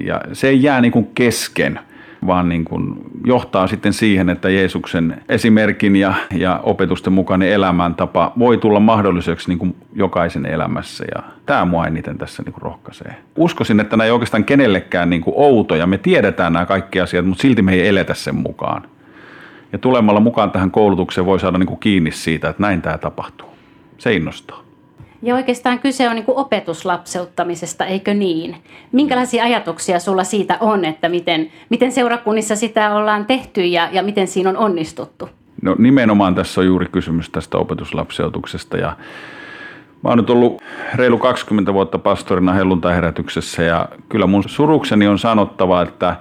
ja se ei jää niin kuin kesken, vaan niin kuin johtaa sitten siihen, että Jeesuksen esimerkin ja, ja opetusten mukainen elämäntapa voi tulla mahdolliseksi niin kuin jokaisen elämässä. Ja tämä mua eniten tässä niin kuin rohkaisee. Uskoisin, että nämä ei oikeastaan kenellekään niin kuin outoja. Me tiedetään nämä kaikki asiat, mutta silti me ei eletä sen mukaan. Ja tulemalla mukaan tähän koulutukseen voi saada niin kuin kiinni siitä, että näin tämä tapahtuu. Se innostaa. Ja oikeastaan kyse on niin opetuslapseuttamisesta, eikö niin? Minkälaisia ajatuksia sulla siitä on, että miten, miten seurakunnissa sitä ollaan tehty ja, ja miten siinä on onnistuttu? No nimenomaan tässä on juuri kysymys tästä opetuslapseutuksesta ja Mä oon nyt ollut reilu 20 vuotta pastorina helluntaiherätyksessä ja kyllä mun surukseni on sanottava, että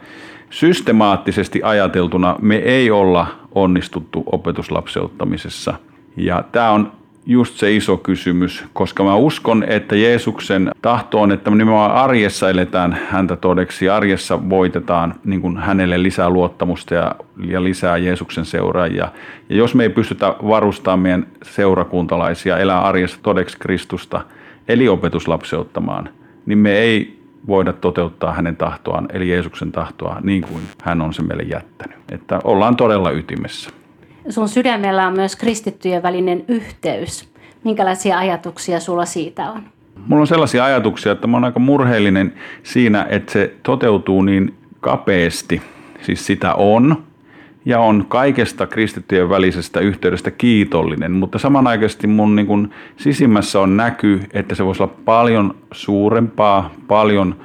systemaattisesti ajateltuna me ei olla onnistuttu opetuslapseuttamisessa. Ja tämä on just se iso kysymys, koska mä uskon, että Jeesuksen tahto on, että me nimenomaan arjessa eletään häntä todeksi, arjessa voitetaan niin kuin hänelle lisää luottamusta ja, ja lisää Jeesuksen seuraajia. Ja jos me ei pystytä varustamaan meidän seurakuntalaisia elää arjessa todeksi Kristusta, eli opetuslapseuttamaan, niin me ei voida toteuttaa hänen tahtoaan, eli Jeesuksen tahtoa, niin kuin hän on se meille jättänyt. Että ollaan todella ytimessä sun sydämellä on myös kristittyjen välinen yhteys. Minkälaisia ajatuksia sulla siitä on? Mulla on sellaisia ajatuksia, että mä oon aika murheellinen siinä, että se toteutuu niin kapeasti. Siis sitä on, ja on kaikesta kristittyjen välisestä yhteydestä kiitollinen, mutta samanaikaisesti mun niin kun sisimmässä on näky, että se voisi olla paljon suurempaa, paljon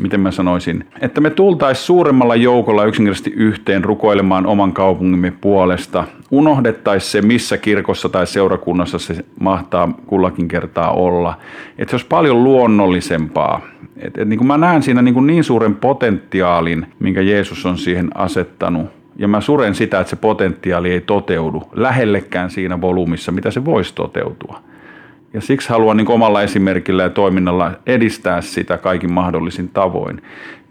miten mä sanoisin, että me tultaisiin suuremmalla joukolla yksinkertaisesti yhteen rukoilemaan oman kaupungimme puolesta. Unohdettaisiin se, missä kirkossa tai seurakunnassa se mahtaa kullakin kertaa olla. Että se olisi paljon luonnollisempaa. Et, et niin kuin mä näen siinä niin, kuin niin suuren potentiaalin, minkä Jeesus on siihen asettanut. Ja mä suren sitä, että se potentiaali ei toteudu lähellekään siinä volyymissa, mitä se voisi toteutua. Ja siksi haluan niin omalla esimerkillä ja toiminnalla edistää sitä kaikin mahdollisin tavoin.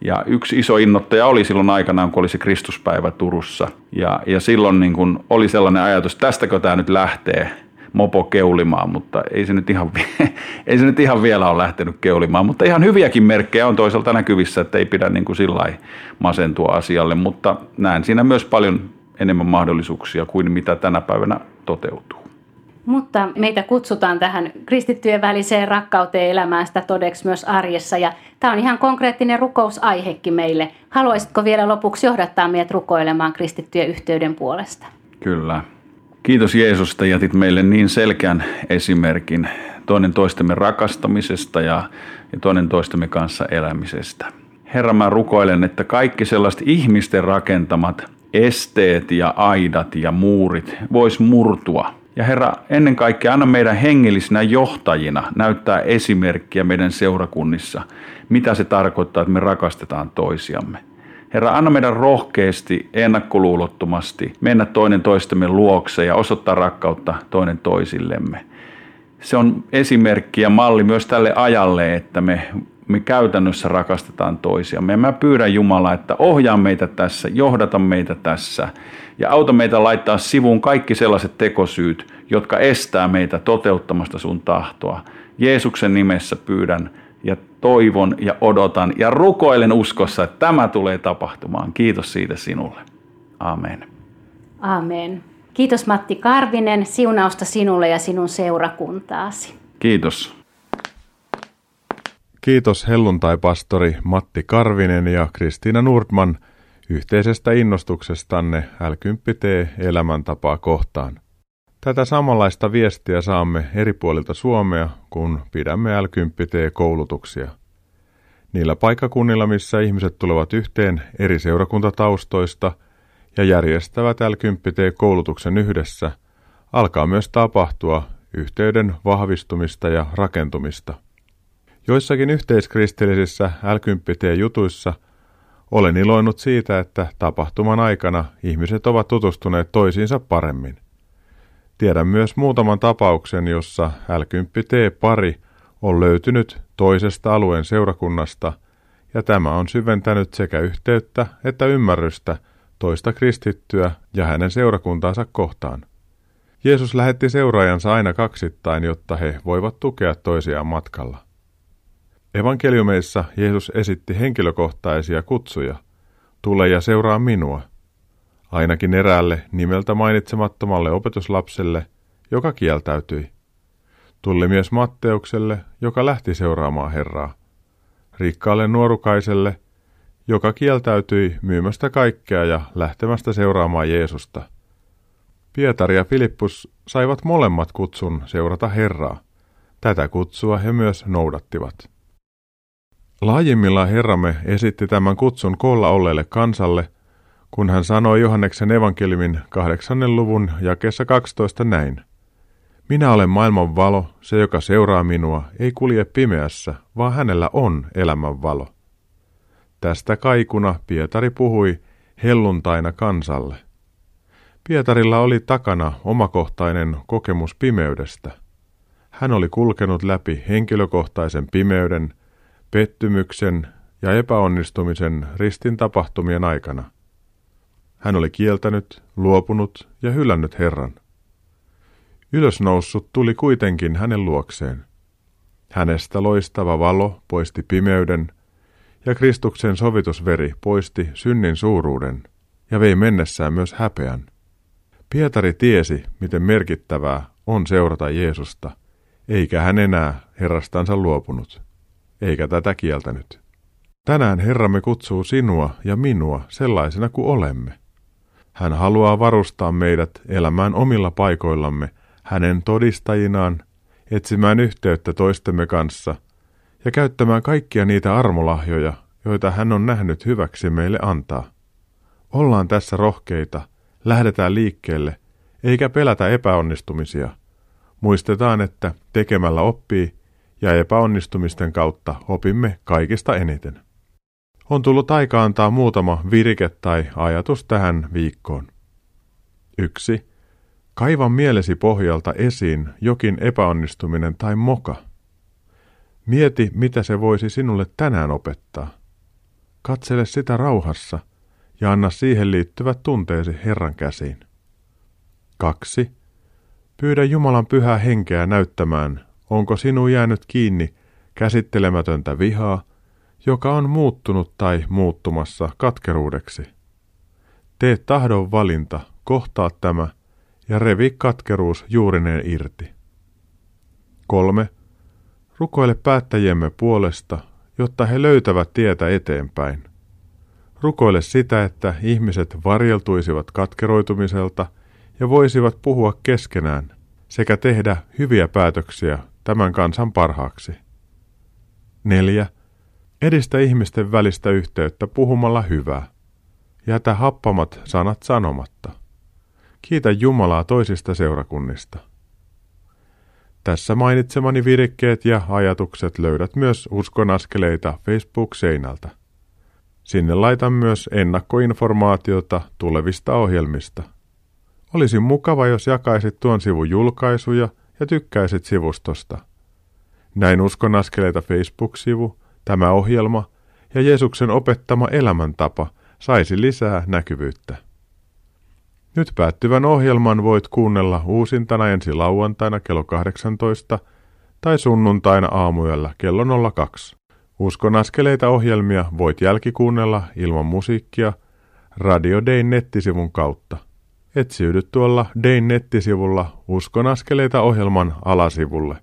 Ja yksi iso innoittaja oli silloin aikanaan, kun oli se Kristuspäivä Turussa. Ja, ja silloin niin kuin oli sellainen ajatus, tästäkö tämä nyt lähtee mopo keulimaan, mutta ei se, nyt ihan, ei se nyt ihan vielä ole lähtenyt keulimaan. Mutta ihan hyviäkin merkkejä on toisaalta näkyvissä, että ei pidä niin kuin sillä masentua asialle, mutta näen siinä myös paljon enemmän mahdollisuuksia kuin mitä tänä päivänä toteutuu. Mutta meitä kutsutaan tähän kristittyjen väliseen rakkauteen elämään sitä todeksi myös arjessa. Ja tämä on ihan konkreettinen rukousaihekin meille. Haluaisitko vielä lopuksi johdattaa meidät rukoilemaan kristittyjen yhteyden puolesta? Kyllä. Kiitos Jeesus, että jätit meille niin selkeän esimerkin toinen toistemme rakastamisesta ja, ja toinen toistemme kanssa elämisestä. Herra, mä rukoilen, että kaikki sellaiset ihmisten rakentamat esteet ja aidat ja muurit vois murtua – ja Herra, ennen kaikkea anna meidän hengellisinä johtajina näyttää esimerkkiä meidän seurakunnissa, mitä se tarkoittaa, että me rakastetaan toisiamme. Herra, anna meidän rohkeasti, ennakkoluulottomasti mennä toinen toistemme luokse ja osoittaa rakkautta toinen toisillemme. Se on esimerkki ja malli myös tälle ajalle, että me me käytännössä rakastetaan toisiamme. Ja mä pyydän Jumalaa, että ohjaa meitä tässä, johdata meitä tässä ja auta meitä laittaa sivuun kaikki sellaiset tekosyyt, jotka estää meitä toteuttamasta sun tahtoa. Jeesuksen nimessä pyydän ja toivon ja odotan ja rukoilen uskossa, että tämä tulee tapahtumaan. Kiitos siitä sinulle. Amen. Amen. Kiitos Matti Karvinen, siunausta sinulle ja sinun seurakuntaasi. Kiitos. Kiitos helluntai-pastori Matti Karvinen ja Kristiina Nordman yhteisestä innostuksestanne L10T elämäntapaa kohtaan. Tätä samanlaista viestiä saamme eri puolilta Suomea, kun pidämme L10T-koulutuksia. Niillä paikkakunnilla, missä ihmiset tulevat yhteen eri seurakuntataustoista ja järjestävät L10T-koulutuksen yhdessä, alkaa myös tapahtua yhteyden vahvistumista ja rakentumista – Joissakin yhteiskristillisissä l jutuissa olen iloinut siitä, että tapahtuman aikana ihmiset ovat tutustuneet toisiinsa paremmin. Tiedän myös muutaman tapauksen, jossa l pari on löytynyt toisesta alueen seurakunnasta, ja tämä on syventänyt sekä yhteyttä että ymmärrystä toista kristittyä ja hänen seurakuntaansa kohtaan. Jeesus lähetti seuraajansa aina kaksittain, jotta he voivat tukea toisiaan matkalla. Evankeliumeissa Jeesus esitti henkilökohtaisia kutsuja. Tule ja seuraa minua. Ainakin eräälle nimeltä mainitsemattomalle opetuslapselle, joka kieltäytyi. Tuli myös Matteukselle, joka lähti seuraamaan Herraa. Rikkaalle nuorukaiselle, joka kieltäytyi myymästä kaikkea ja lähtemästä seuraamaan Jeesusta. Pietari ja Filippus saivat molemmat kutsun seurata Herraa. Tätä kutsua he myös noudattivat. Laajimmillaan Herramme esitti tämän kutsun koolla olleelle kansalle, kun hän sanoi Johanneksen evankeliumin kahdeksannen luvun jakeessa 12 näin. Minä olen maailman valo, se joka seuraa minua, ei kulje pimeässä, vaan hänellä on elämän valo. Tästä kaikuna Pietari puhui helluntaina kansalle. Pietarilla oli takana omakohtainen kokemus pimeydestä. Hän oli kulkenut läpi henkilökohtaisen pimeyden, pettymyksen ja epäonnistumisen ristin tapahtumien aikana. Hän oli kieltänyt, luopunut ja hylännyt Herran. Ylösnoussut tuli kuitenkin hänen luokseen. Hänestä loistava valo poisti pimeyden, ja Kristuksen sovitusveri poisti synnin suuruuden ja vei mennessään myös häpeän. Pietari tiesi, miten merkittävää on seurata Jeesusta, eikä hän enää herrastansa luopunut, eikä tätä kieltänyt. Tänään Herramme kutsuu sinua ja minua sellaisena kuin olemme. Hän haluaa varustaa meidät elämään omilla paikoillamme hänen todistajinaan, etsimään yhteyttä toistemme kanssa ja käyttämään kaikkia niitä armolahjoja, joita hän on nähnyt hyväksi meille antaa. Ollaan tässä rohkeita, lähdetään liikkeelle, eikä pelätä epäonnistumisia. Muistetaan, että tekemällä oppii ja epäonnistumisten kautta opimme kaikista eniten. On tullut aika antaa muutama virike tai ajatus tähän viikkoon. 1. Kaiva mielesi pohjalta esiin jokin epäonnistuminen tai moka. Mieti, mitä se voisi sinulle tänään opettaa. Katsele sitä rauhassa ja anna siihen liittyvät tunteesi Herran käsiin. 2. Pyydä Jumalan pyhää henkeä näyttämään, onko sinun jäänyt kiinni käsittelemätöntä vihaa, joka on muuttunut tai muuttumassa katkeruudeksi. Tee tahdon valinta, kohtaa tämä ja revi katkeruus juurineen irti. 3. Rukoile päättäjiemme puolesta, jotta he löytävät tietä eteenpäin. Rukoile sitä, että ihmiset varjeltuisivat katkeroitumiselta ja voisivat puhua keskenään sekä tehdä hyviä päätöksiä tämän kansan parhaaksi. 4. Edistä ihmisten välistä yhteyttä puhumalla hyvää. Jätä happamat sanat sanomatta. Kiitä Jumalaa toisista seurakunnista. Tässä mainitsemani virikkeet ja ajatukset löydät myös uskonaskeleita Facebook-seinältä. Sinne laitan myös ennakkoinformaatiota tulevista ohjelmista. Olisi mukava, jos jakaisit tuon sivun julkaisuja ja tykkäisit sivustosta. Näin uskonaskeleita Facebook-sivu, tämä ohjelma ja Jeesuksen opettama elämäntapa saisi lisää näkyvyyttä. Nyt päättyvän ohjelman voit kuunnella uusintana ensi lauantaina kello 18 tai sunnuntaina aamuyöllä kello 02. Uskon askeleita ohjelmia voit jälkikuunnella ilman musiikkia Radio Dayn nettisivun kautta. Etsiydy tuolla Dayn nettisivulla Uskon askeleita ohjelman alasivulle.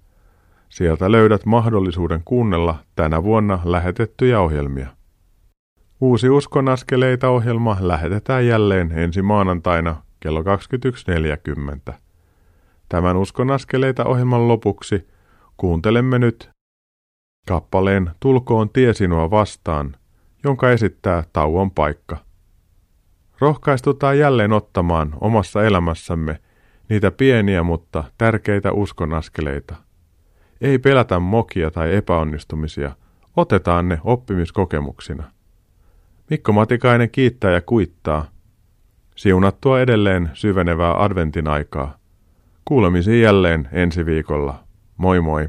Sieltä löydät mahdollisuuden kuunnella tänä vuonna lähetettyjä ohjelmia. Uusi Uskon askeleita ohjelma lähetetään jälleen ensi maanantaina kello 21.40. Tämän Uskon askeleita ohjelman lopuksi kuuntelemme nyt kappaleen Tulkoon tie sinua vastaan, jonka esittää tauon paikka. Rohkaistutaan jälleen ottamaan omassa elämässämme niitä pieniä mutta tärkeitä uskonaskeleita. Ei pelätä mokia tai epäonnistumisia, otetaan ne oppimiskokemuksina. Mikko Matikainen kiittää ja kuittaa. Siunattua edelleen syvenevää adventin aikaa. Kuulemisiin jälleen ensi viikolla. Moi moi!